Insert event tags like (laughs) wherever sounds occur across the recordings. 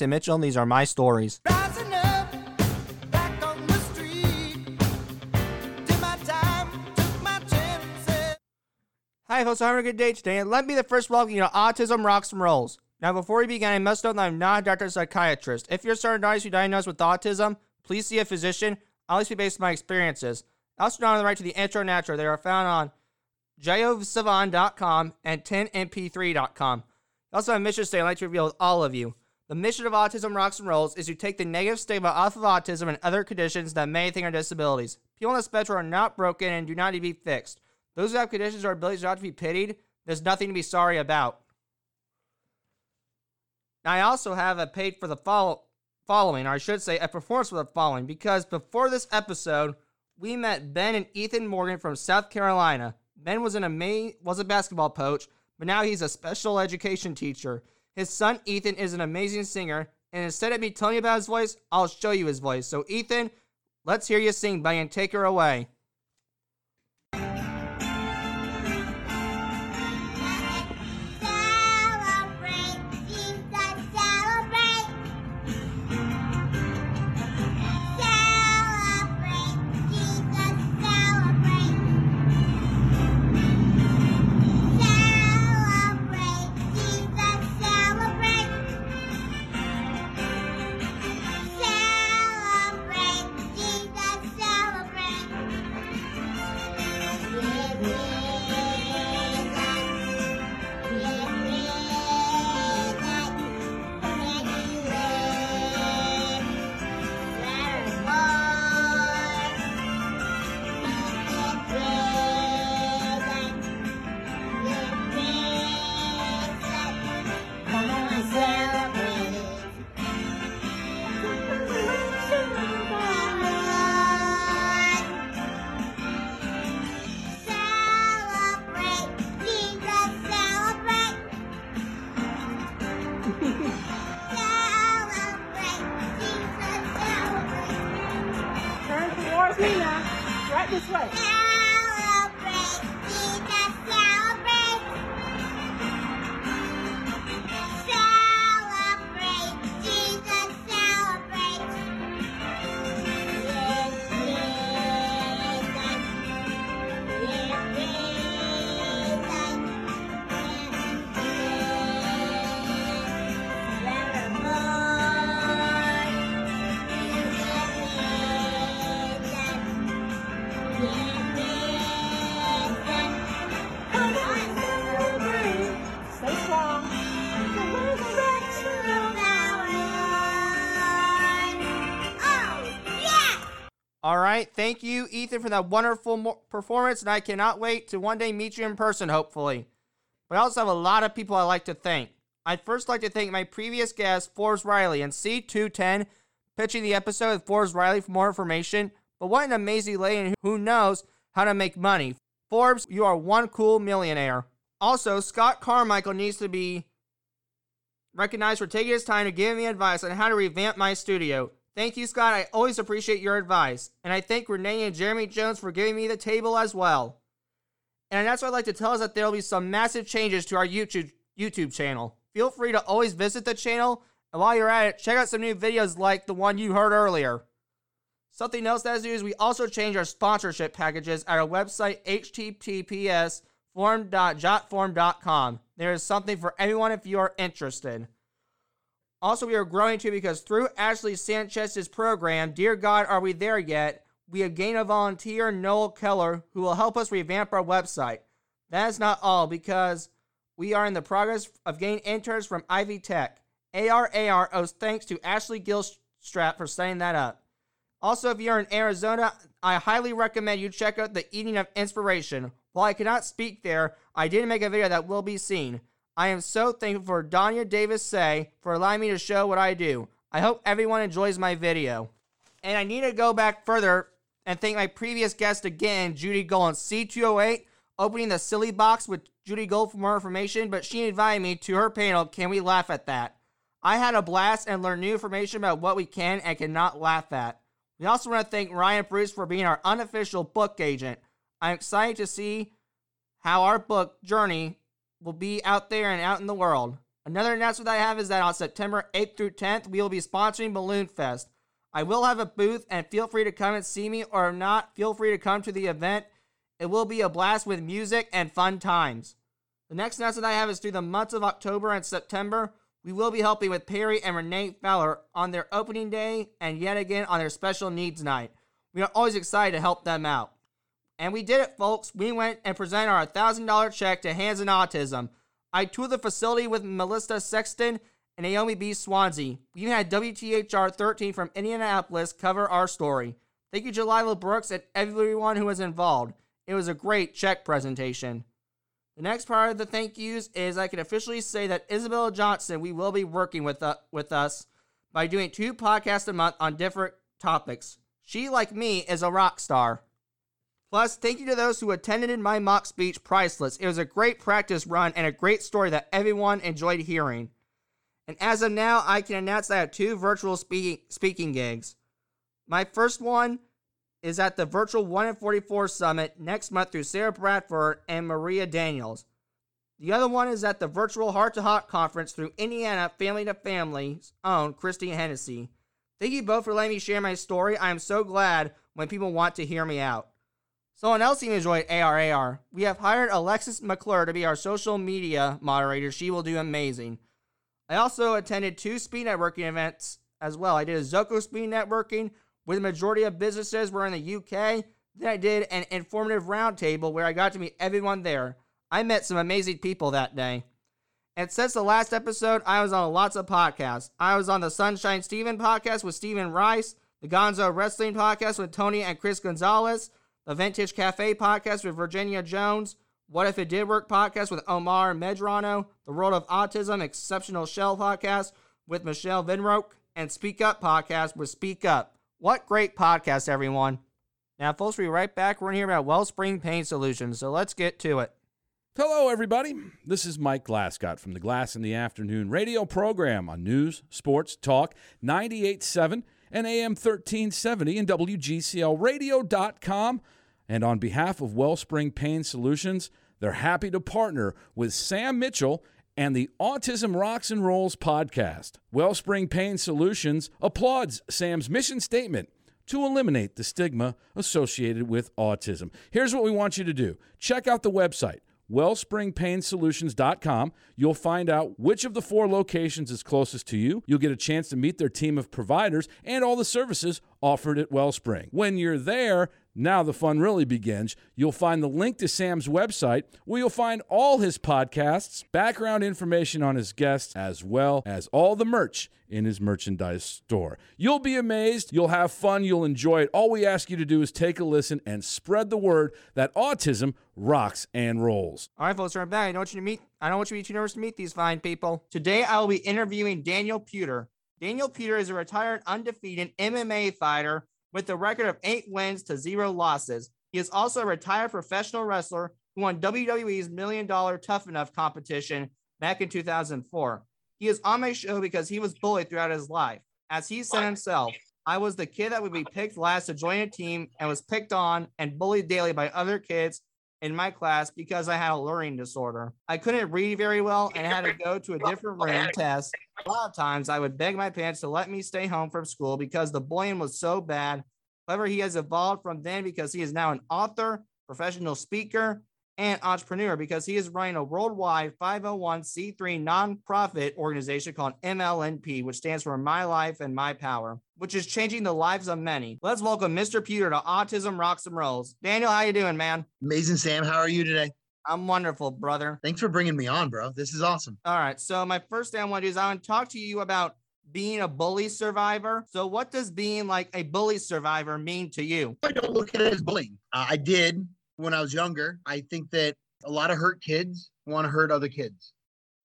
I'm Mitchell, and these are my stories. Rising up, back on the street. Did my time, took my chances. Hi, folks. I'm having a good day today, and let me be the first welcome you to Autism Rocks and Rolls. Now, before we begin, I must note that I'm not a doctor or psychiatrist. If you're starting to be diagnosed with autism, please see a physician. I'll at least be based on my experiences. I also know on the right to the intro and outro. They are found on jovsavan.com and 10mp3.com. I also have a mission today I'd like to reveal with all of you. The mission of Autism Rocks and Rolls is to take the negative stigma off of autism and other conditions that may think are disabilities. People on the spectrum are not broken and do not need to be fixed. Those who have conditions or abilities do not to be pitied. There's nothing to be sorry about. Now, I also have a page for the follow- following, or I should say, a performance for the following, because before this episode, we met Ben and Ethan Morgan from South Carolina. Ben was an ama- was a basketball coach, but now he's a special education teacher. His son Ethan is an amazing singer, and instead of me telling you about his voice, I'll show you his voice. So Ethan, let's hear you sing, buddy, and take her away. This way. Ethan, for that wonderful mo- performance, and I cannot wait to one day meet you in person, hopefully. But I also have a lot of people I'd like to thank. I'd first like to thank my previous guest, Forbes Riley, and C210, pitching the episode with Forbes Riley for more information. But what an amazing lady who knows how to make money. Forbes, you are one cool millionaire. Also, Scott Carmichael needs to be recognized for taking his time to give me advice on how to revamp my studio. Thank you, Scott. I always appreciate your advice. And I thank Renee and Jeremy Jones for giving me the table as well. And that's what I'd like to tell us that there will be some massive changes to our YouTube YouTube channel. Feel free to always visit the channel, and while you're at it, check out some new videos like the one you heard earlier. Something else that is new is we also changed our sponsorship packages at our website https form.jotform.com. There is something for everyone if you are interested. Also, we are growing too because through Ashley Sanchez's program, Dear God, Are We There Yet? We have gained a volunteer, Noel Keller, who will help us revamp our website. That is not all because we are in the progress of getting interns from Ivy Tech. ARAR owes thanks to Ashley Gilstrap for setting that up. Also, if you're in Arizona, I highly recommend you check out the Eating of Inspiration. While I cannot speak there, I did make a video that will be seen. I am so thankful for Danya Davis Say for allowing me to show what I do. I hope everyone enjoys my video. And I need to go back further and thank my previous guest again, Judy Gold, C208, opening the silly box with Judy Gold for more information, but she invited me to her panel, Can We Laugh at That? I had a blast and learned new information about what we can and cannot laugh at. We also want to thank Ryan Bruce for being our unofficial book agent. I'm excited to see how our book journey will be out there and out in the world. Another announcement I have is that on September 8th through 10th, we will be sponsoring Balloon Fest. I will have a booth, and feel free to come and see me, or if not, feel free to come to the event. It will be a blast with music and fun times. The next announcement I have is through the months of October and September, we will be helping with Perry and Renee Feller on their opening day and yet again on their special needs night. We are always excited to help them out. And we did it, folks. We went and presented our $1,000 check to Hands in Autism. I toured the facility with Melissa Sexton and Naomi B. Swansea. We even had WTHR 13 from Indianapolis cover our story. Thank you, Jalila Brooks, and everyone who was involved. It was a great check presentation. The next part of the thank yous is I can officially say that Isabella Johnson, we will be working with, uh, with us by doing two podcasts a month on different topics. She, like me, is a rock star. Plus, thank you to those who attended my mock speech, Priceless. It was a great practice run and a great story that everyone enjoyed hearing. And as of now, I can announce that I have two virtual speaking, speaking gigs. My first one is at the virtual 1 in 44 summit next month through Sarah Bradford and Maria Daniels. The other one is at the virtual Heart to Heart conference through Indiana Family to Family's own Christy Hennessy. Thank you both for letting me share my story. I am so glad when people want to hear me out. Someone else even enjoyed ARAR. We have hired Alexis McClure to be our social media moderator. She will do amazing. I also attended two speed networking events as well. I did a Zoco speed networking where the majority of businesses were in the UK. Then I did an informative roundtable where I got to meet everyone there. I met some amazing people that day. And since the last episode, I was on lots of podcasts. I was on the Sunshine Steven podcast with Steven Rice, the Gonzo Wrestling podcast with Tony and Chris Gonzalez, the Vintage Cafe podcast with Virginia Jones, What If It Did Work podcast with Omar Medrano, the World of Autism Exceptional Shell podcast with Michelle Vinroke, and Speak Up podcast with Speak Up. What great podcast, everyone. Now, folks, we'll be right back. We're going to hear about Wellspring Pain Solutions, so let's get to it. Hello, everybody. This is Mike Glascott from the Glass in the Afternoon radio program on News, Sports, Talk, 98.7 and AM 1370 and WGCLradio.com. And on behalf of Wellspring Pain Solutions, they're happy to partner with Sam Mitchell and the Autism Rocks and Rolls podcast. Wellspring Pain Solutions applauds Sam's mission statement to eliminate the stigma associated with autism. Here's what we want you to do check out the website wellspringpainsolutions.com. You'll find out which of the four locations is closest to you. You'll get a chance to meet their team of providers and all the services offered at Wellspring. When you're there, now the fun really begins. You'll find the link to Sam's website where you'll find all his podcasts, background information on his guests, as well as all the merch in his merchandise store. You'll be amazed, you'll have fun, you'll enjoy it. All we ask you to do is take a listen and spread the word that autism rocks and rolls. All right, folks, we're back. I don't want you to meet. I don't want you to be too nervous to meet these fine people. Today, I will be interviewing Daniel Puder. Daniel Puder is a retired, undefeated MMA fighter with a record of eight wins to zero losses. He is also a retired professional wrestler who won WWE's Million Dollar Tough Enough competition back in 2004. He is on my show because he was bullied throughout his life. As he said himself, I was the kid that would be picked last to join a team and was picked on and bullied daily by other kids in my class because I had a learning disorder. I couldn't read very well and had to go to a different room test. A lot of times I would beg my parents to let me stay home from school because the bullying was so bad. However, he has evolved from then because he is now an author, professional speaker, and entrepreneur because he is running a worldwide 501c3 nonprofit organization called MLMP, which stands for My Life and My Power, which is changing the lives of many. Let's welcome Mr. Puder to Autism Rocks and Rolls. Daniel, how you doing, man? Amazing, Sam. How are you today? I'm wonderful, brother. Thanks for bringing me on, bro. This is awesome. All right. So my first thing I want to do is I want to talk to you about being a bully survivor. So what does being like a bully survivor mean to you? I don't look at it as bullying. Uh, I did when I was younger. I think that a lot of hurt kids want to hurt other kids.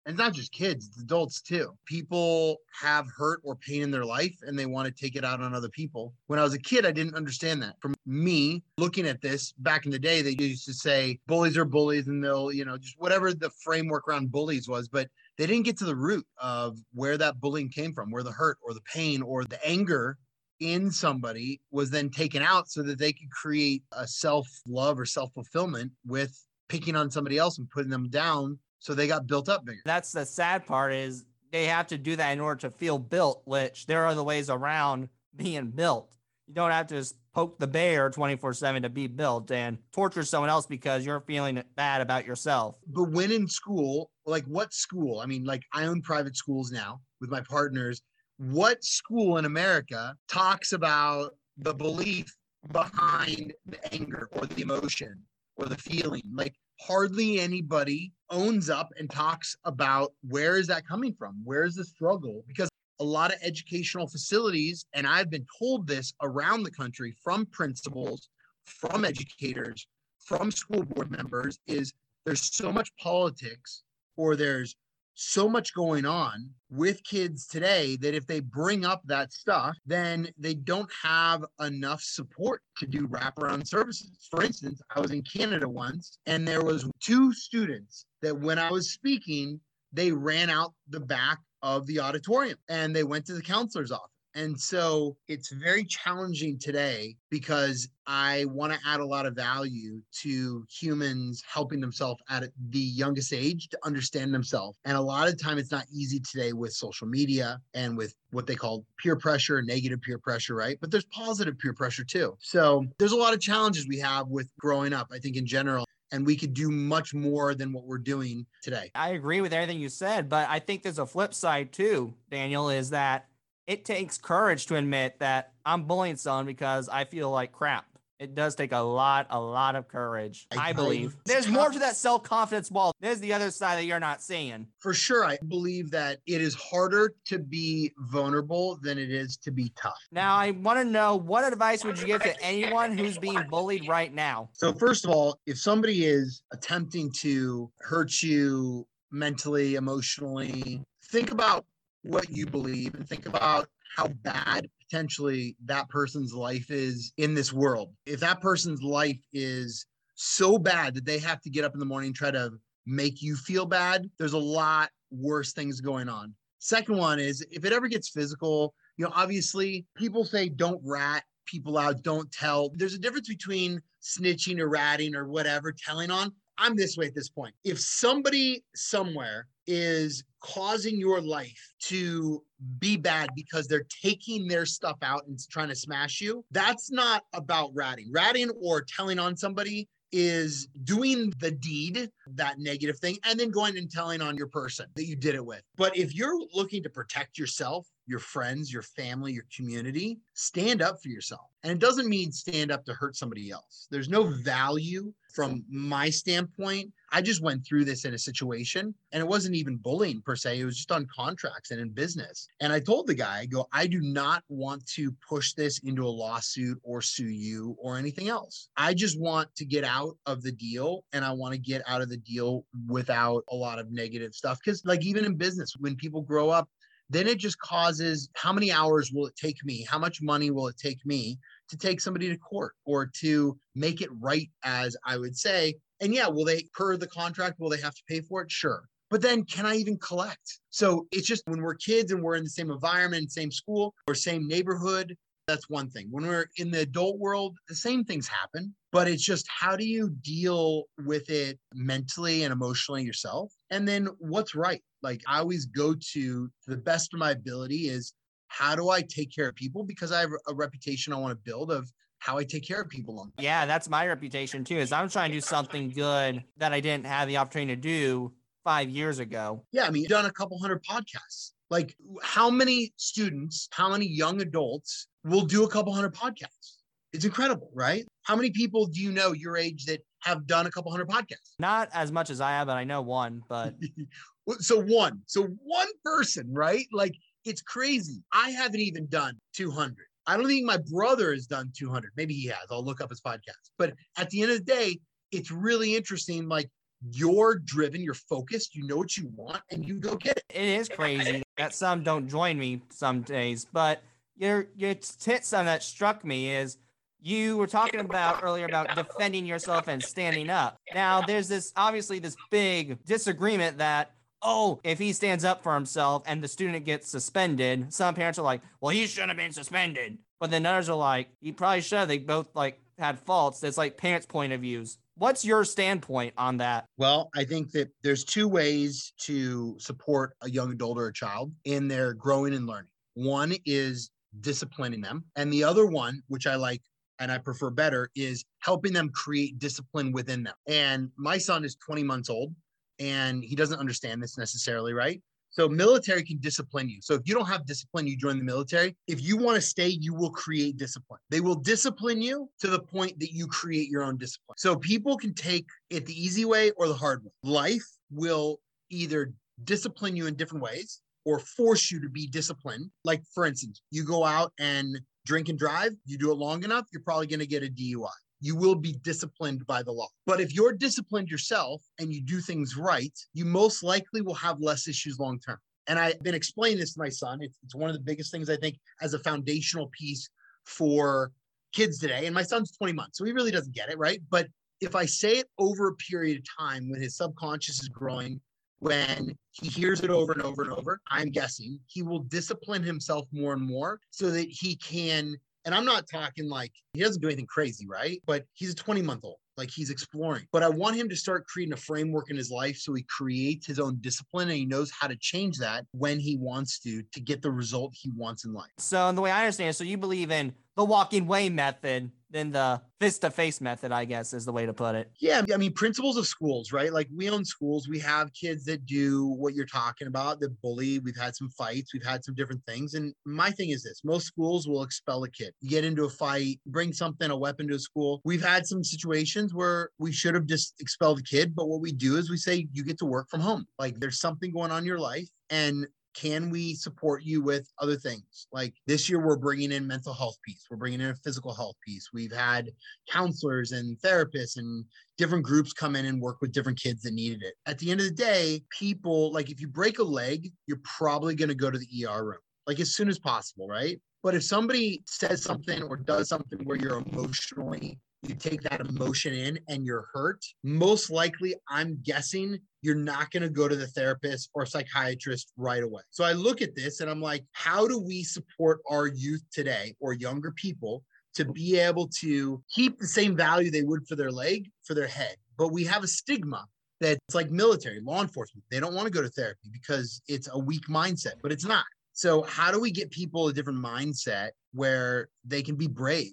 And it's not just kids, it's adults too. People have hurt or pain in their life and they want to take it out on other people. When I was a kid, I didn't understand that. From me looking at this back in the day, they used to say bullies are bullies and they'll, you know, just whatever the framework around bullies was. But they didn't get to the root of where that bullying came from, where the hurt or the pain or the anger in somebody was then taken out so that they could create a self love or self fulfillment with picking on somebody else and putting them down So they got built up bigger. That's the sad part is they have to do that in order to feel built, which there are other ways around being built. You don't have to just poke the bear 24 7 to be built and torture someone else because you're feeling bad about yourself. But when in school, like what school? I mean, like I own private schools now with my partners. What school in America talks about the belief behind the anger or the emotion or the feeling? Like hardly anybody owns up and talks about where is that coming from? Where is the struggle? Because a lot of educational facilities, and I've been told this around the country from principals, from educators, from school board members, is there's so much politics or there's so much going on with kids today that if they bring up that stuff, then they don't have enough support to do wraparound services. For instance, I was in Canada once and there was two students that when I was speaking, they ran out the back of the auditorium and they went to the counselor's office. And so it's very challenging today because I want to add a lot of value to humans helping themselves at the youngest age to understand themselves. And a lot of time it's not easy today with social media and with what they call peer pressure, negative peer pressure, right? But there's positive peer pressure too. So there's a lot of challenges we have with growing up, I think in general. And we could do much more than what we're doing today. I agree with everything you said, but I think there's a flip side too, Daniel, is that it takes courage to admit that I'm bullying someone because I feel like crap. It does take a lot, a lot of courage, I I, believe. believe- There's more to that self confidence wall. There's the other side that you're not seeing. For sure, I believe that it is harder to be vulnerable than it is to be tough. Now, I want to know what advice would you give to anyone who's being bullied right now? So, first of all, if somebody is attempting to hurt you mentally, emotionally, think about what you believe and think about how bad potentially that person's life is in this world. If that person's life is so bad that they have to get up in the morning and try to make you feel bad, there's a lot worse things going on. Second one is if it ever gets physical, you know, obviously people say don't rat people out, don't tell. There's a difference between snitching or ratting or whatever, telling on. I'm this way at this point. If somebody somewhere is causing your life to be bad because they're taking their stuff out and trying to smash you, that's not about ratting. Ratting or telling on somebody is doing the deed, that negative thing, and then going and telling on your person that you did it with. But if you're looking to protect yourself, your friends, your family, your community, stand up for yourself. And it doesn't mean stand up to hurt somebody else. There's no value from my standpoint. I just went through this in a situation and it wasn't even bullying per se. It was just on contracts and in business. And I told the guy, I go, I do not want to push this into a lawsuit or sue you or anything else. I just want to get out of the deal and I want to get out of the deal without a lot of negative stuff. Cause like even in business, when people grow up, then it just causes how many hours will it take me? How much money will it take me to take somebody to court or to make it right, as I would say? And yeah, will they, per the contract, will they have to pay for it? Sure. But then can I even collect? So it's just when we're kids and we're in the same environment, same school, or same neighborhood, that's one thing. When we're in the adult world, the same things happen, but it's just how do you deal with it mentally and emotionally yourself? And then what's right? Like I always go to to the best of my ability is how do I take care of people? Because I have a reputation I want to build of how I take care of people on Yeah, that's my reputation too. Is I'm trying to do something good that I didn't have the opportunity to do five years ago. Yeah, I mean, you've done a couple hundred podcasts. Like, how many students, how many young adults will do a couple hundred podcasts? It's incredible, right? How many people do you know your age that have done a couple hundred podcasts? Not as much as I have, but I know one. But (laughs) so one, so one person, right? Like, it's crazy. I haven't even done 200. I don't think my brother has done 200. Maybe he has. I'll look up his podcast. But at the end of the day, it's really interesting. Like, you're driven, you're focused, you know what you want, and you go get it. it is crazy that some don't join me some days. But your your hit something that struck me is you were talking about earlier about defending yourself and standing up. Now there's this obviously this big disagreement that oh if he stands up for himself and the student gets suspended, some parents are like, well he shouldn't have been suspended. But then others are like, he probably should. have. They both like had faults. That's like parents' point of views. What's your standpoint on that? Well, I think that there's two ways to support a young adult or a child in their growing and learning. One is disciplining them, and the other one, which I like and I prefer better, is helping them create discipline within them. And my son is 20 months old and he doesn't understand this necessarily, right? So military can discipline you. So if you don't have discipline, you join the military. If you want to stay, you will create discipline. They will discipline you to the point that you create your own discipline. So people can take it the easy way or the hard way. Life will either discipline you in different ways or force you to be disciplined. Like for instance, you go out and drink and drive, you do it long enough, you're probably going to get a DUI you will be disciplined by the law. But if you're disciplined yourself and you do things right, you most likely will have less issues long term. And I've been explaining this to my son. It's, it's one of the biggest things I think as a foundational piece for kids today. And my son's 20 months, so he really doesn't get it, right? But if I say it over a period of time when his subconscious is growing, when he hears it over and over and over, I'm guessing he will discipline himself more and more so that he can and I'm not talking like he doesn't do anything crazy, right? But he's a 20 month old, like he's exploring. But I want him to start creating a framework in his life so he creates his own discipline and he knows how to change that when he wants to to get the result he wants in life. So, in the way I understand it, so you believe in the walking way method than the fist to face method, I guess is the way to put it. Yeah, I mean, principles of schools, right? Like we own schools, we have kids that do what you're talking about, that bully. We've had some fights, we've had some different things. And my thing is this most schools will expel a kid. You get into a fight, bring something, a weapon to a school. We've had some situations where we should have just expelled a kid, but what we do is we say, you get to work from home. Like there's something going on in your life. And can we support you with other things? Like this year we're bringing in mental health piece. We're bringing in a physical health piece. We've had counselors and therapists and different groups come in and work with different kids that needed it. At the end of the day people like if you break a leg you're probably going to go to the er room like as soon as possible right? But if somebody says something or does something where you're emotionally you take that emotion in and you're hurt, most likely, I'm guessing you're not going to go to the therapist or psychiatrist right away. So I look at this and I'm like, how do we support our youth today or younger people to be able to keep the same value they would for their leg, for their head? But we have a stigma that's like military, law enforcement. They don't want to go to therapy because it's a weak mindset, but it's not. So, how do we get people a different mindset where they can be brave?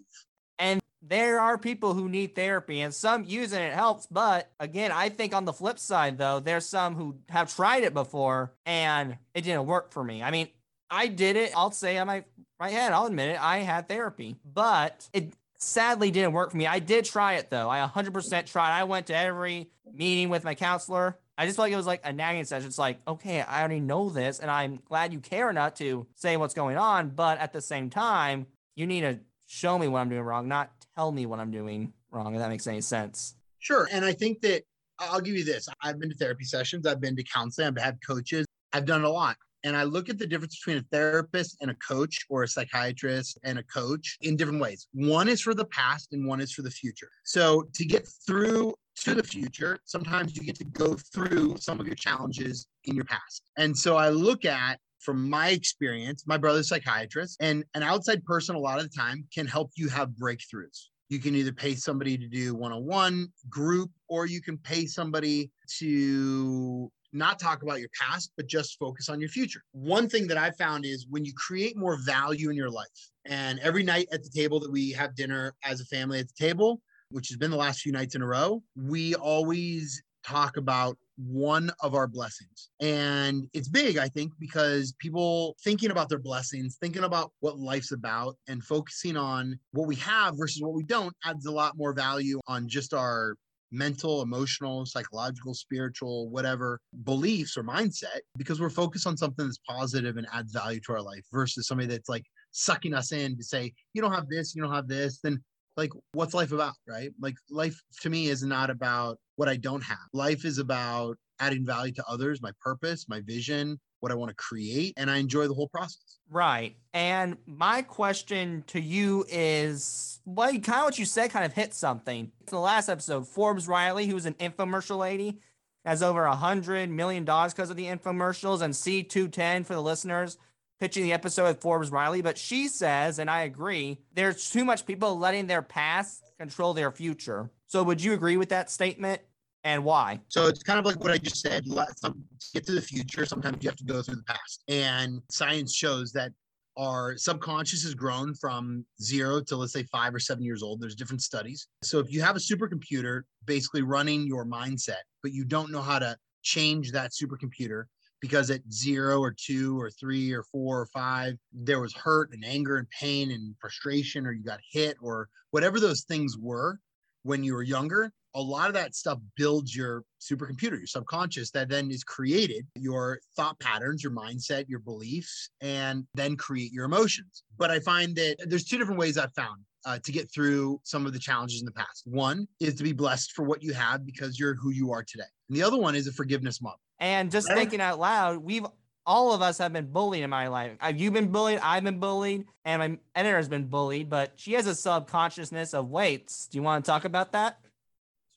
There are people who need therapy and some using it helps. But again, I think on the flip side, though, there's some who have tried it before and it didn't work for me. I mean, I did it. I'll say on my right hand, I'll admit it. I had therapy, but it sadly didn't work for me. I did try it though. I 100% tried. I went to every meeting with my counselor. I just felt like it was like a nagging session. It's like, okay, I already know this, and I'm glad you care enough to say what's going on. But at the same time, you need to show me what I'm doing wrong, not tell me what I'm doing wrong, if that makes any sense. Sure. And I think that I'll give you this. I've been to therapy sessions, I've been to counseling, I've had coaches, I've done a lot. And I look at the difference between a therapist and a coach or a psychiatrist and a coach in different ways. One is for the past and one is for the future. So to get through to the future, sometimes you get to go through some of your challenges in your past. And so I look at from my experience, my brother's psychiatrist, and an outside person a lot of the time can help you have breakthroughs. You can either pay somebody to do one on one group, or you can pay somebody to not talk about your past, but just focus on your future. One thing that I've found is when you create more value in your life, and every night at the table that we have dinner as a family at the table, which has been the last few nights in a row, we always talk about one of our blessings. And it's big, I think, because people thinking about their blessings, thinking about what life's about, and focusing on what we have versus what we don't adds a lot more value on just our mental, emotional, psychological, spiritual, whatever beliefs or mindset because we're focused on something that's positive and adds value to our life versus somebody that's like sucking us in to say, you don't have this, you don't have this, then like what's life about, right? Like life to me is not about what I don't have. Life is about adding value to others, my purpose, my vision, what I want to create, and I enjoy the whole process. Right. And my question to you is well, kind of what you said kind of hit something. In the last episode, Forbes Riley, who's an infomercial lady, has over a hundred million dollars because of the infomercials, and C210 for the listeners pitching the episode with Forbes Riley, but she says, and I agree, there's too much people letting their past control their future. So would you agree with that statement and why? So it's kind of like what I just said. Some to get to the future. Sometimes you have to go through the past, and science shows that our subconscious has grown from zero to let's say five or seven years old. There's different studies. So if you have a supercomputer basically running your mindset, but you don't know how to change that supercomputer because at zero or two or three or four or five, there was hurt and anger and pain and frustration, or you got hit, or whatever those things were when you were younger, a lot of that stuff builds your supercomputer, your subconscious, that then is created your thought patterns, your mindset, your beliefs, and then create your emotions. But I find that there's two different ways I've found uh, to get through some of the challenges in the past. One is to be blessed for what you have because you're who you are today. And the other one is a forgiveness model. And just Right. thinking out loud, we've all of us have been bullied in my life. Have you been bullied? I've been bullied, and my editor has been bullied. But she has a subconsciousness of weights. Do you want to talk about that?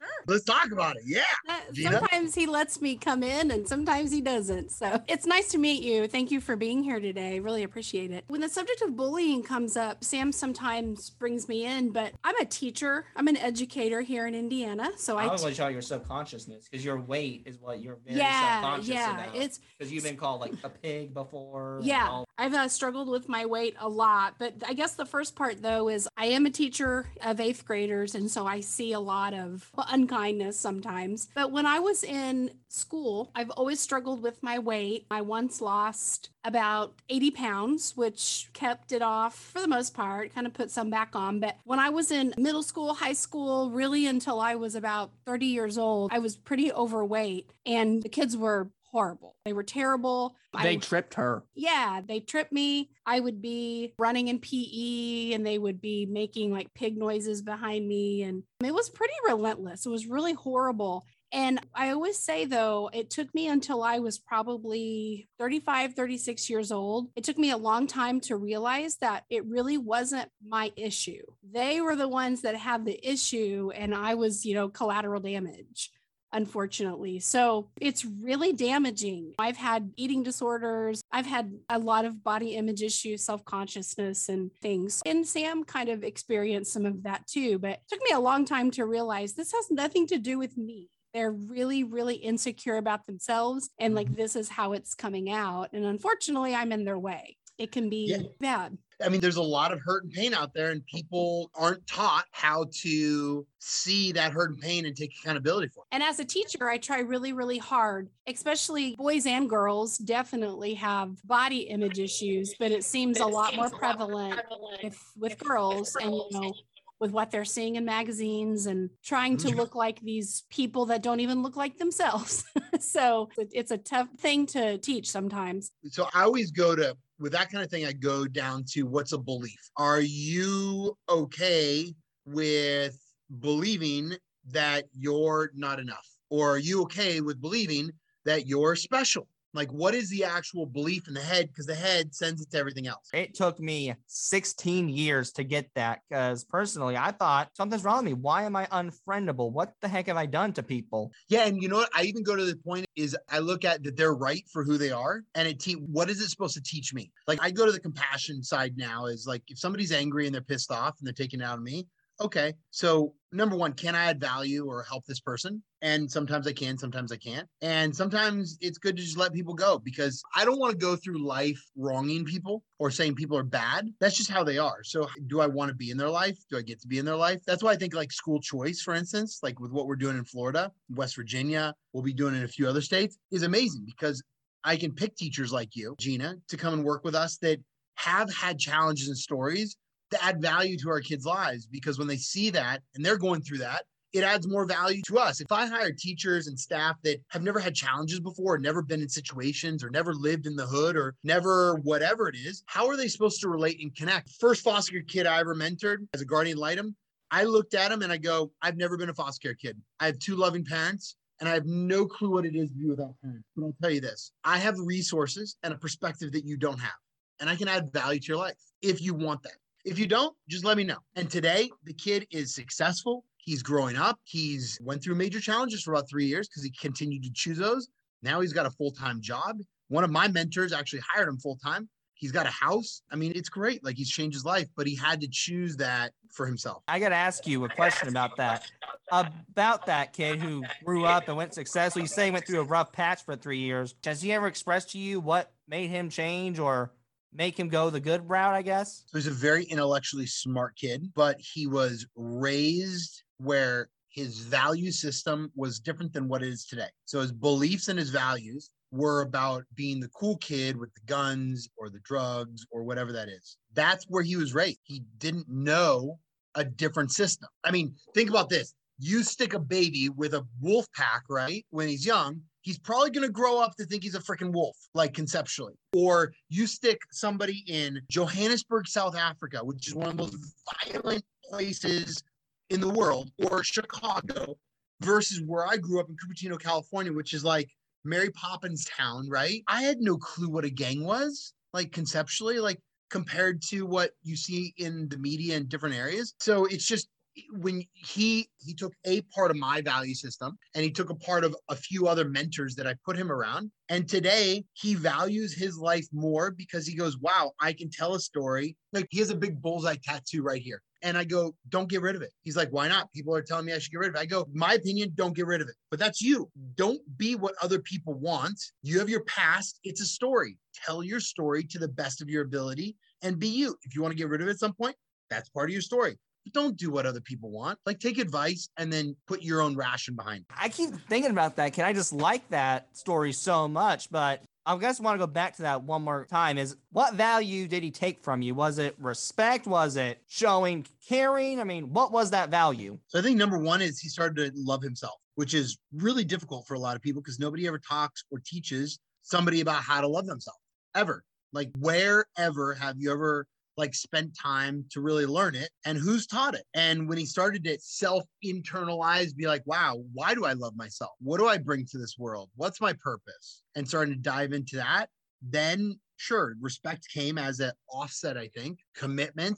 Sure. (laughs) Let's talk about it. Yeah. Uh, Sometimes he lets me come in and sometimes he doesn't. So it's nice to meet you. Thank you for being here today. Really appreciate it. When the subject of bullying comes up, Sam sometimes brings me in, but I'm a teacher, I'm an educator here in Indiana. So I I, was t- going to show your subconsciousness because your weight is what you're very yeah, subconscious yeah, about. it's because you've been called like a pig before. Yeah, all- I've uh, struggled with my weight a lot. But I guess the first part, though, is I am a teacher of eighth graders. And so I see a lot of unkindness sometimes. But when I was in school, I've always struggled with my weight. I once lost about 80 pounds, which kept it off for the most part, kind of put some back on. But when I was in middle school, high school, really until I was about 30 years old, I was pretty overweight. And the kids were horrible. They were terrible. I they tripped her. yeah, they tripped me. I would be running in PE and they would be making like pig noises behind me. And it was pretty relentless. It was really horrible. And I always say, though, it took me until I was probably 35, 36 years old. It took me a long time to realize that it really wasn't my issue. They were the ones that had the issue, and I was, you know, collateral damage unfortunately. So it's really damaging. I've had eating disorders. I've had a lot of body image issues, self consciousness, and things. And Sam kind of experienced some of that too. But it took me a long time to realize this has nothing to do with me. They're really, really insecure about themselves. And like, mm-hmm. this is how it's coming out. And unfortunately, I'm in their way. It can be Yeah. bad. I mean, there's a lot of hurt and pain out there, and people aren't taught how to see that hurt and pain and take accountability for it. And as a teacher, I try really, really hard, especially boys and girls definitely have body image issues, but it seems a lot more prevalent with, with girls and, you know, with what they're seeing in magazines and trying to Mhm. look like these people that don't even look like themselves. (laughs) so it's a tough thing to teach sometimes. So I always go to, with that kind of thing, I go down to what's a belief? Are you okay with believing that you're not enough? Or are you okay with believing that you're special? Like, what is the actual belief in the head? Because the head sends it to everything else. It took me 16 years to get that because personally, I thought something's wrong with me. Why am I unfriendable? What the heck have I done to people? Yeah, and you know what? I even go to the point is I look at that they're right for who they are, and it te- what is it supposed to teach me? Like I go to the compassion side now. Is like if somebody's angry and they're pissed off and they're taking it out on me. Okay, so number one, can I add value or help this person? And sometimes I can, sometimes I can't. And sometimes it's good to just let people go because I don't want to go through life wronging people or saying people are bad. That's just how they are. So do I want to be in their life? Do I get to be in their life? That's why I think like school choice, for instance, like with what we're doing in Florida, West Virginia, we'll be doing in a few other states, is amazing because I can pick teachers like you, Gina, to come and work with us that have had challenges and stories to add value to our kids' lives because when they see that and they're going through that, it adds more value to us. If I hire teachers and staff that have never had challenges before, never been in situations or never lived in the hood or never whatever it is, how are they supposed to relate and connect? First foster kid I ever mentored as a guardian litem, I looked at him and I go, I've never been a foster care kid. I have two loving parents and I have no clue what it is to be without parents. But I'll tell you this I have resources and a perspective that you don't have. And I can add value to your life if you want that. If you don't, just let me know. And today, the kid is successful. He's growing up. He's went through major challenges for about three years because he continued to choose those. Now he's got a full time job. One of my mentors actually hired him full time. He's got a house. I mean, it's great. Like he's changed his life, but he had to choose that for himself. I got to ask you a question about that. About that kid who grew up and went successful. You say he went through a rough patch for three years. Has he ever expressed to you what made him change or make him go the good route, I guess? So he's a very intellectually smart kid, but he was raised where his value system was different than what it is today. So his beliefs and his values were about being the cool kid with the guns or the drugs or whatever that is. That's where he was raised. He didn't know a different system. I mean, think about this. You stick a baby with a wolf pack, right? When he's young, he's probably going to grow up to think he's a freaking wolf, like conceptually. Or you stick somebody in Johannesburg, South Africa, which is one of the most violent places in the world, or Chicago, versus where I grew up in Cupertino, California, which is like Mary Poppins town, right? I had no clue what a gang was, like conceptually, like compared to what you see in the media in different areas. So it's just when he he took a part of my value system and he took a part of a few other mentors that I put him around. And today he values his life more because he goes wow I can tell a story. Like he has a big bullseye tattoo right here. And I go don't get rid of it. He's like why not? People are telling me I should get rid of it. I go my opinion don't get rid of it. But that's you. Don't be what other people want. You have your past. It's a story. Tell your story to the best of your ability and be you. If you want to get rid of it at some point that's part of your story but don't do what other people want. Like take advice and then put your own ration behind. it. I keep thinking about that. Can I just like that story so much? But I guess want to go back to that one more time. Is what value did he take from you? Was it respect? Was it showing caring? I mean, what was that value? So I think number one is he started to love himself, which is really difficult for a lot of people because nobody ever talks or teaches somebody about how to love themselves ever. Like wherever have you ever like spent time to really learn it and who's taught it. And when he started to self internalize be like wow why do i love myself? What do i bring to this world? What's my purpose? And starting to dive into that then sure respect came as an offset i think. Commitment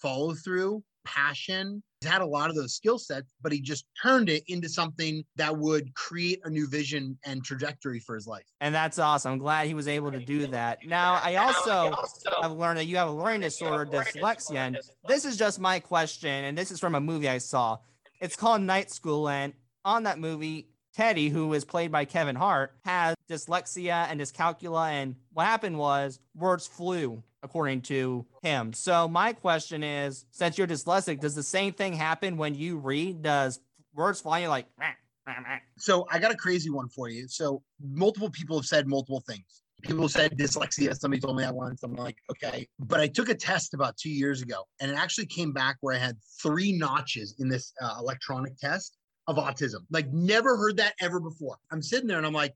follow through passion he's had a lot of those skill sets but he just turned it into something that would create a new vision and trajectory for his life And that's awesome. I'm glad he was able to do that. Now, I also have learned that you have a learning disorder, dyslexia. And this is just my question, and this is from a movie I saw. It's called Night School, and on that movie, Teddy, who is played by Kevin Hart, has dyslexia and dyscalculia. And what happened was words flew, according to him. So my question is, since you're dyslexic, does the same thing happen when you read? Does words fly? You're like. So I got a crazy one for you. So multiple people have said multiple things. People said dyslexia. Somebody told me that once. I'm like, okay. But I took a test about two years ago, and it actually came back where I had three notches in this uh, electronic test of autism. Like, never heard that ever before. I'm sitting there and I'm like,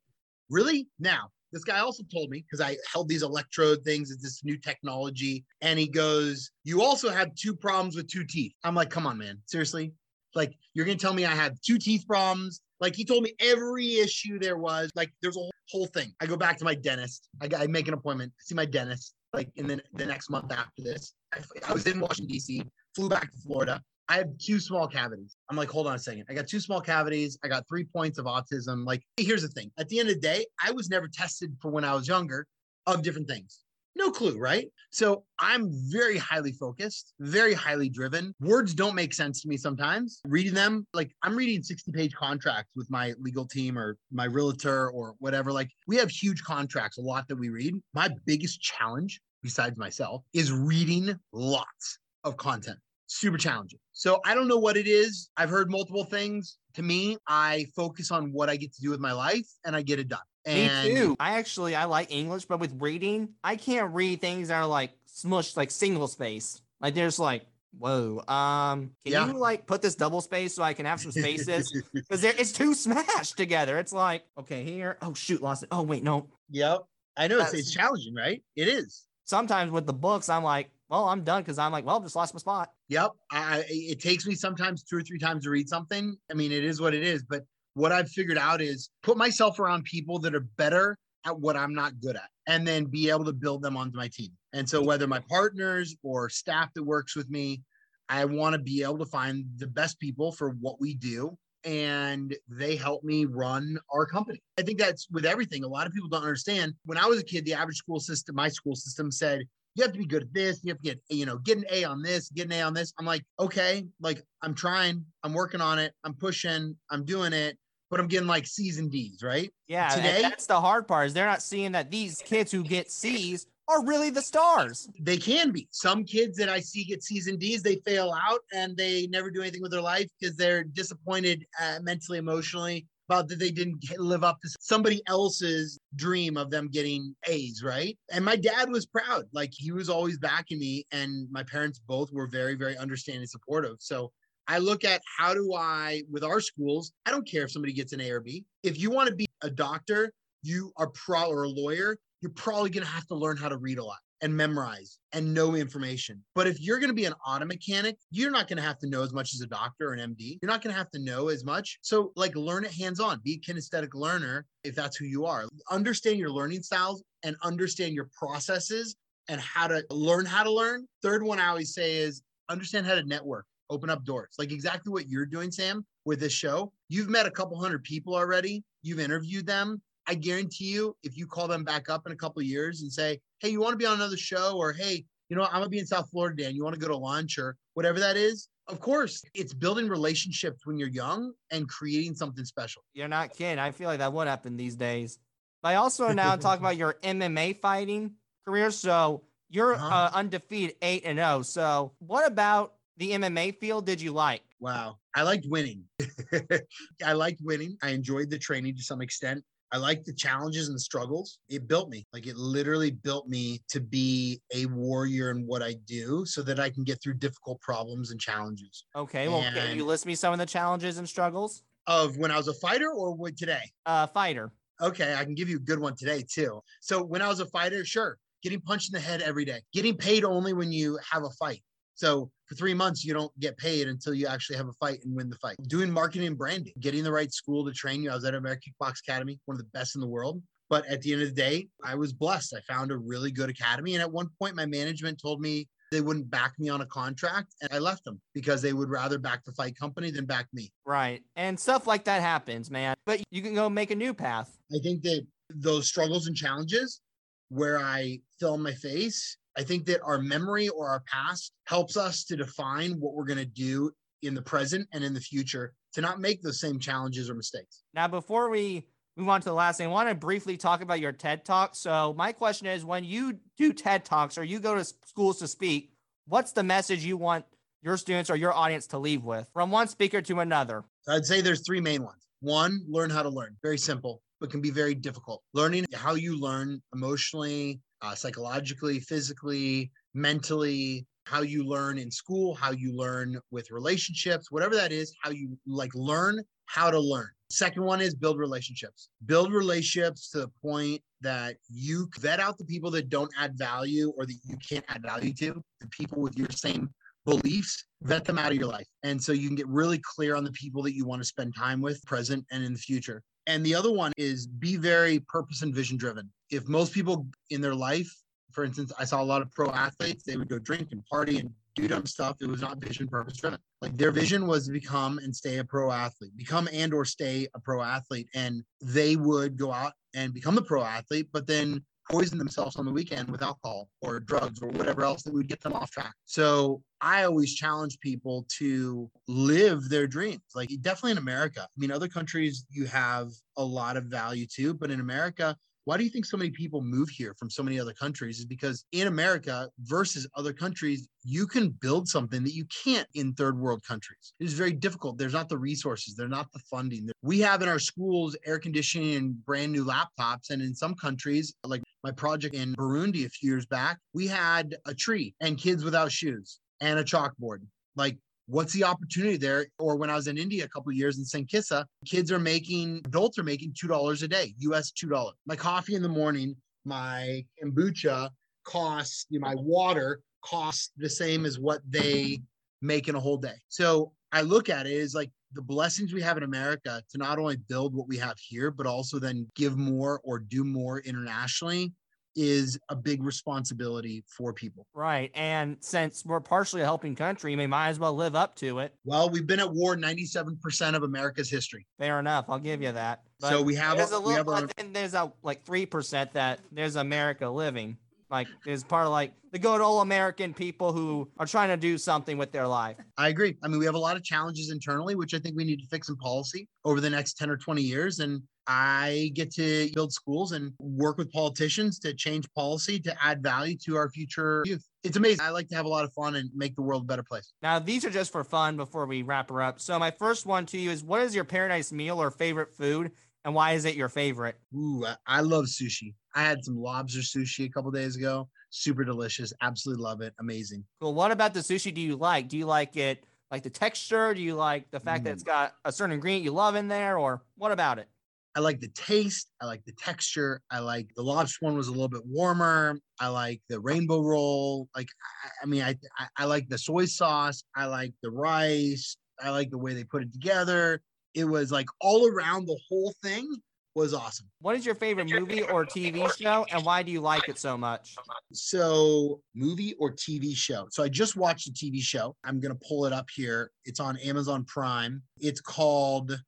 really? Now, this guy also told me because I held these electrode things. It's this new technology, and he goes, "You also have two problems with two teeth." I'm like, "Come on, man, seriously." Like you're gonna tell me I have two teeth problems? Like he told me every issue there was. Like there's a whole, whole thing. I go back to my dentist. I, I make an appointment. See my dentist. Like in the, the next month after this, I, I was in Washington D.C. Flew back to Florida. I have two small cavities. I'm like, hold on a second. I got two small cavities. I got three points of autism. Like, here's the thing. At the end of the day, I was never tested for when I was younger of different things. No clue, right? So I'm very highly focused, very highly driven. Words don't make sense to me sometimes. Reading them, like I'm reading 60 page contracts with my legal team or my realtor or whatever. Like we have huge contracts, a lot that we read. My biggest challenge, besides myself, is reading lots of content. Super challenging. So I don't know what it is. I've heard multiple things. To me, I focus on what I get to do with my life and I get it done. And Me too. I actually I like English, but with reading, I can't read things that are like smushed, like single space. Like there's like, whoa, um, can Yeah. you like put this double space so I can have some spaces? (laughs) Because it's too smashed together. It's like, okay, here. Oh shoot, lost it. Oh wait, no. Yep. I know it's, it's challenging, right? It is. Sometimes with the books, I'm like, well, I'm done because I'm like, well, just lost my spot. Yep. I, it takes me sometimes two or three times to read something. I mean, it is what it is. But what I've figured out is put myself around people that are better at what I'm not good at and then be able to build them onto my team. And so, whether my partners or staff that works with me, I want to be able to find the best people for what we do and they help me run our company. I think that's with everything. A lot of people don't understand. When I was a kid, the average school system, my school system said, you have to be good at this. You have to get, you know, get an A on this, get an A on this. I'm like, okay, like I'm trying, I'm working on it, I'm pushing, I'm doing it, but I'm getting like C's and D's, right? Yeah, Today- that's the hard part is they're not seeing that these kids who get C's are really the stars. They can be. Some kids that I see get C's and D's, they fail out and they never do anything with their life because they're disappointed uh, mentally, emotionally about that they didn't live up to somebody else's dream of them getting A's, right? And my dad was proud. Like he was always backing me, and my parents both were very, very understanding, and supportive. So I look at how do I, with our schools, I don't care if somebody gets an A or B. If you want to be a doctor, you are pro or a lawyer, you're probably going to have to learn how to read a lot and memorize and know information. But if you're going to be an auto mechanic, you're not going to have to know as much as a doctor or an MD. You're not going to have to know as much. So, like, learn it hands on, be a kinesthetic learner if that's who you are. Understand your learning styles and understand your processes and how to learn how to learn. Third one I always say is understand how to network, open up doors. Like exactly what you're doing, Sam, with this show. You've met a couple hundred people already, you've interviewed them. I guarantee you, if you call them back up in a couple of years and say, Hey, you want to be on another show? Or hey, you know, I'm gonna be in South Florida today and you want to go to lunch or whatever that is. Of course, it's building relationships when you're young and creating something special. You're not kidding. I feel like that would happen these days. But I also (laughs) now talk about your MMA fighting career. So you're Uh-huh. uh, undefeated, eight and zero. So what about the MMA field? Did you like? Wow. I liked winning. (laughs) I liked winning. I enjoyed the training to some extent. I liked the challenges and the struggles. It built me. Like it literally built me to be a warrior in what I do so that I can get through difficult problems and challenges. Okay, well, can you list me some of the challenges and struggles? Of when I was a fighter or what today? Uh, fighter. Okay, I can give you a good one today too. So when I was a fighter, sure, getting punched in the head every day, getting paid only when you have a fight. So for three months, you don't get paid until you actually have a fight and win the fight. Doing marketing and branding, getting the right school to train you. I was at American Kickbox Academy, one of the best in the world. But at the end of the day, I was blessed. I found a really good academy. And at one point, my management told me they wouldn't back me on a contract. And I left them because they would rather back the fight company than back me. Right. And stuff like that happens, man. But you can go make a new path. I think that those struggles and challenges where I film my face, I think that our memory or our past helps us to define what we're going to do in the present and in the future to not make those same challenges or mistakes. Now, before we move on to the last thing, I want to briefly talk about your TED Talk. So, my question is when you do TED Talks or you go to schools to speak, what's the message you want your students or your audience to leave with from one speaker to another? I'd say there's three main ones. One, learn how to learn. Very simple, but can be very difficult. Learning how you learn emotionally, uh, psychologically, physically, mentally, how you learn in school, how you learn with relationships, whatever that is, how you like learn how to learn. Second one is build relationships. Build relationships to the point that you vet out the people that don't add value or that you can't add value to, the people with your same beliefs, vet them out of your life. And so you can get really clear on the people that you want to spend time with, present and in the future. And the other one is be very purpose and vision driven. If most people in their life, for instance, I saw a lot of pro athletes, they would go drink and party and do dumb stuff. It was not vision purpose driven. Like their vision was to become and stay a pro athlete, become and or stay a pro athlete. And they would go out and become a pro athlete, but then poison themselves on the weekend with alcohol or drugs or whatever else that would get them off track. So I always challenge people to live their dreams. Like definitely in America. I mean, other countries you have a lot of value too, but in America, why do you think so many people move here from so many other countries? Is because in America versus other countries, you can build something that you can't in third world countries. It is very difficult. There's not the resources, there's not the funding. We have in our schools air conditioning and brand new laptops. And in some countries, like my project in Burundi a few years back, we had a tree and kids without shoes and a chalkboard. Like, what's the opportunity there? Or when I was in India a couple years in St. Kissa, kids are making, adults are making $2 a day, US $2. My coffee in the morning, my kombucha costs, you know, my water costs the same as what they make in a whole day. So I look at it as like the blessings we have in America to not only build what we have here, but also then give more or do more internationally is a big responsibility for people. Right. And since we're partially a helping country, we might as well live up to it. Well, we've been at war 97% of America's history. Fair enough. I'll give you that. So we have there's a- a little, have our- but then there's a like three percent that there's America living. Like there's part of like the good old American people who are trying to do something with their life. I agree. I mean, we have a lot of challenges internally, which I think we need to fix in policy over the next 10 or 20 years. And I get to build schools and work with politicians to change policy to add value to our future youth. It's amazing. I like to have a lot of fun and make the world a better place. Now these are just for fun before we wrap her up. So my first one to you is what is your paradise meal or favorite food and why is it your favorite? Ooh, I, love sushi. I had some lobster sushi a couple days ago. Super delicious. Absolutely love it. Amazing. Well, what about the sushi do you like? Do you like it like the texture? Do you like the fact that mm. it's got a certain ingredient you love in there or what about it? I like the taste. I like the texture. I like the lobster one was a little bit warmer. I like the rainbow roll. Like, I, I mean, I, I I like the soy sauce. I like the rice. I like the way they put it together. It was like all around the whole thing was awesome. What is your favorite movie or TV show and why do you like it so much? So, movie or TV show? So, I just watched a TV show. I'm going to pull it up here. It's on Amazon Prime. It's called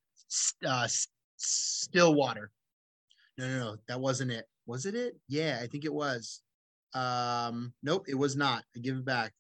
uh, Stillwater. No, no, no, that wasn't it. Was it it? Yeah, I think it was. Um, nope, it was not. I give it back.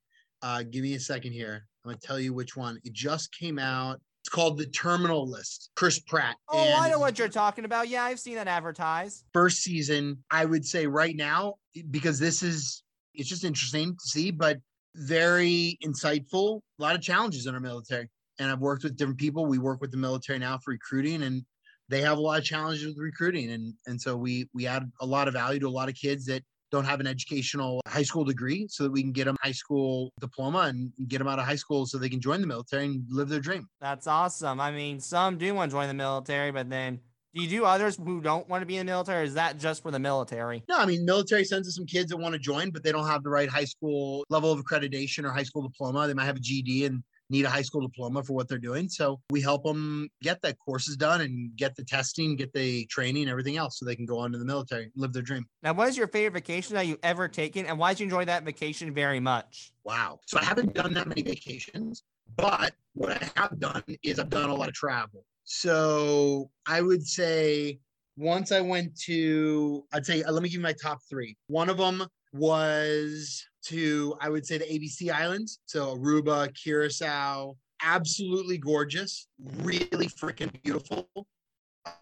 Uh, give me a second here. I'm going to tell you which one. It just came out. It's called The Terminal List. Chris Pratt. Oh, I know what you're talking about. Yeah, I've seen that advertised. first season, I would say right now, because this is it's just interesting to see, but very insightful. A lot of challenges in our military. And I've worked with different people. We work with the military now for recruiting and they have a lot of challenges with recruiting. And and so we we add a lot of value to a lot of kids that don't have an educational high school degree so that we can get them high school diploma and get them out of high school so they can join the military and live their dream. That's awesome. I mean, some do want to join the military, but then do you do others who don't want to be in the military? Is that just for the military? No, I mean, military sends us some kids that want to join, but they don't have the right high school level of accreditation or high school diploma. They might have a GD and need a high school diploma for what they're doing. So we help them get that courses done and get the testing, get the training, everything else, so they can go on to the military, live their dream. Now, what is your favorite vacation that you ever taken, and why did you enjoy that vacation very much? Wow. So I haven't done that many vacations, but what I have done is I've done a lot of travel. So I would say once I went to, I'd say, uh, let me give you my top three. One of them was to, I would say, the ABC Islands. So Aruba, Curacao, absolutely gorgeous, really freaking beautiful.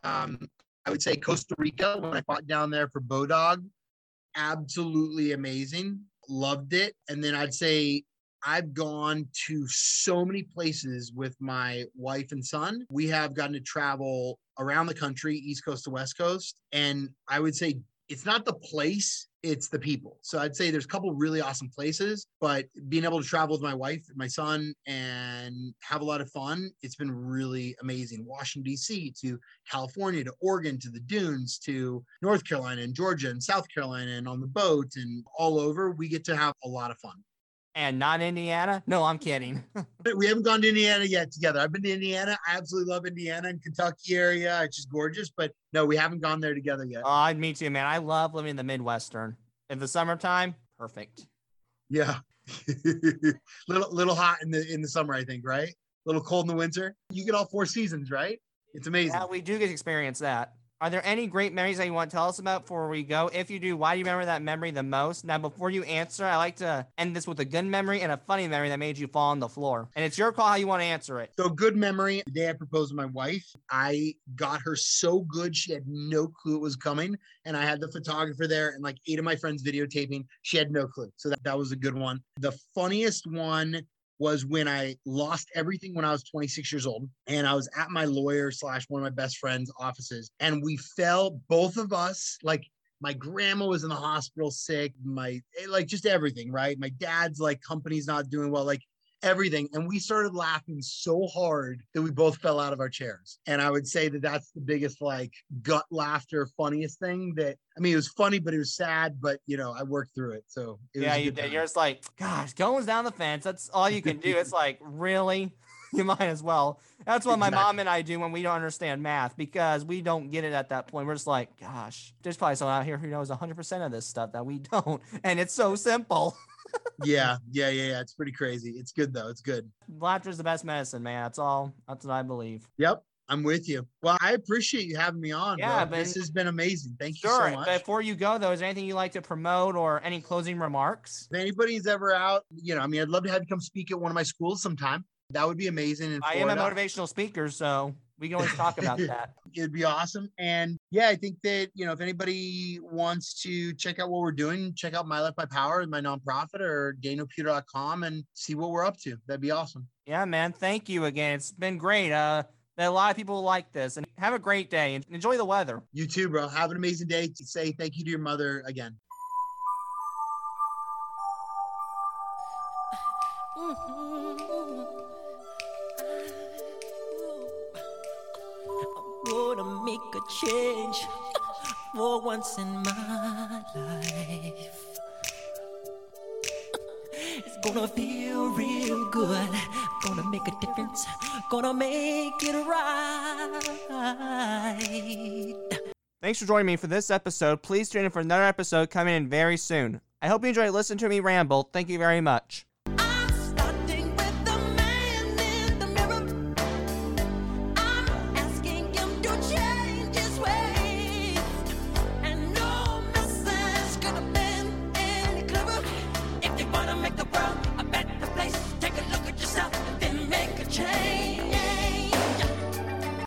Um, I would say Costa Rica when I fought down there for Bodog, absolutely amazing. Loved it. And then I'd say I've gone to so many places with my wife and son. We have gotten to travel around the country, East Coast to West Coast. And I would say it's not the place, it's the people. So I'd say there's a couple really awesome places, but being able to travel with my wife my son and have a lot of fun, it's been really amazing. Washington, D.C. to California to Oregon to the dunes to North Carolina and Georgia and South Carolina and on the boat and all over. We get to have a lot of fun. And not Indiana? No, I'm kidding. (laughs) We haven't gone to Indiana yet together. I've been to Indiana. I absolutely love Indiana and Kentucky area. It's just gorgeous. But no, we haven't gone there together yet. Oh, me too, man. I love living in the Midwestern. In the summertime, perfect. Yeah. (laughs) little little hot in the in the summer, I think, right? A little cold in the winter. You get all four seasons, right? It's amazing. Yeah, we do get to experience that. Are there any great memories that you want to tell us about before we go? If you do, why do you remember that memory the most? Now, before you answer, I like to end this with a good memory and a funny memory that made you fall on the floor. And it's your call how you want to answer it. So good memory. The day I proposed to my wife, I got her so good she had no clue it was coming. And I had the photographer there and like eight of my friends videotaping. She had no clue. So that, that was a good one. The funniest one was when I lost everything when I was 26 years old. And I was at my lawyer slash one of my best friends' offices. And we fell, both of us, like my grandma was in the hospital sick, my eh, like just everything, right? My dad's like company's not doing well. Like everything. And we started laughing so hard that we both fell out of our chairs. And I would say that that's the biggest, like, gut laughter, funniest thing that, I mean, it was funny, but it was sad, but, you know, I worked through it. So it yeah, was you did. You're just like, gosh, going down the fence. That's all you can do. It's like, really? (laughs) you might as well. That's what my Exactly. mom and I do when we don't understand math because we don't get it at that point. We're just like, gosh, there's probably someone out here who knows 100% of this stuff that we don't. And it's so simple. (laughs) yeah, yeah, yeah, yeah. It's pretty crazy. It's good though. It's good. Laughter's the best medicine, man. That's all. That's what I believe. Yep. I'm with you. Well, I appreciate you having me on. Yeah, this has been amazing. Thank you so much. Before you go, though, is there anything you'd like to promote or any closing remarks? If anybody's ever out, you know, I mean, I'd love to have you come speak at one of my schools sometime. That would be amazing. In I am a motivational speaker, so we can always talk about that. (laughs) It'd be awesome. And yeah, I think that, you know, if anybody wants to check out what we're doing, check out My Life My Power, my nonprofit, or danielpuder.com and see what we're up to. That'd be awesome. Yeah, man. Thank you again. It's been great. Uh, that a lot of people like this, and have a great day and enjoy the weather. You too, bro. Have an amazing day. To say thank you to your mother again. A change for once in my life. It's gonna feel real good. Gonna make a difference. Gonna make it right. Thanks for joining me for this episode. Please tune in for another episode coming in very soon. I hope you enjoyed listening to me ramble. Thank you very much.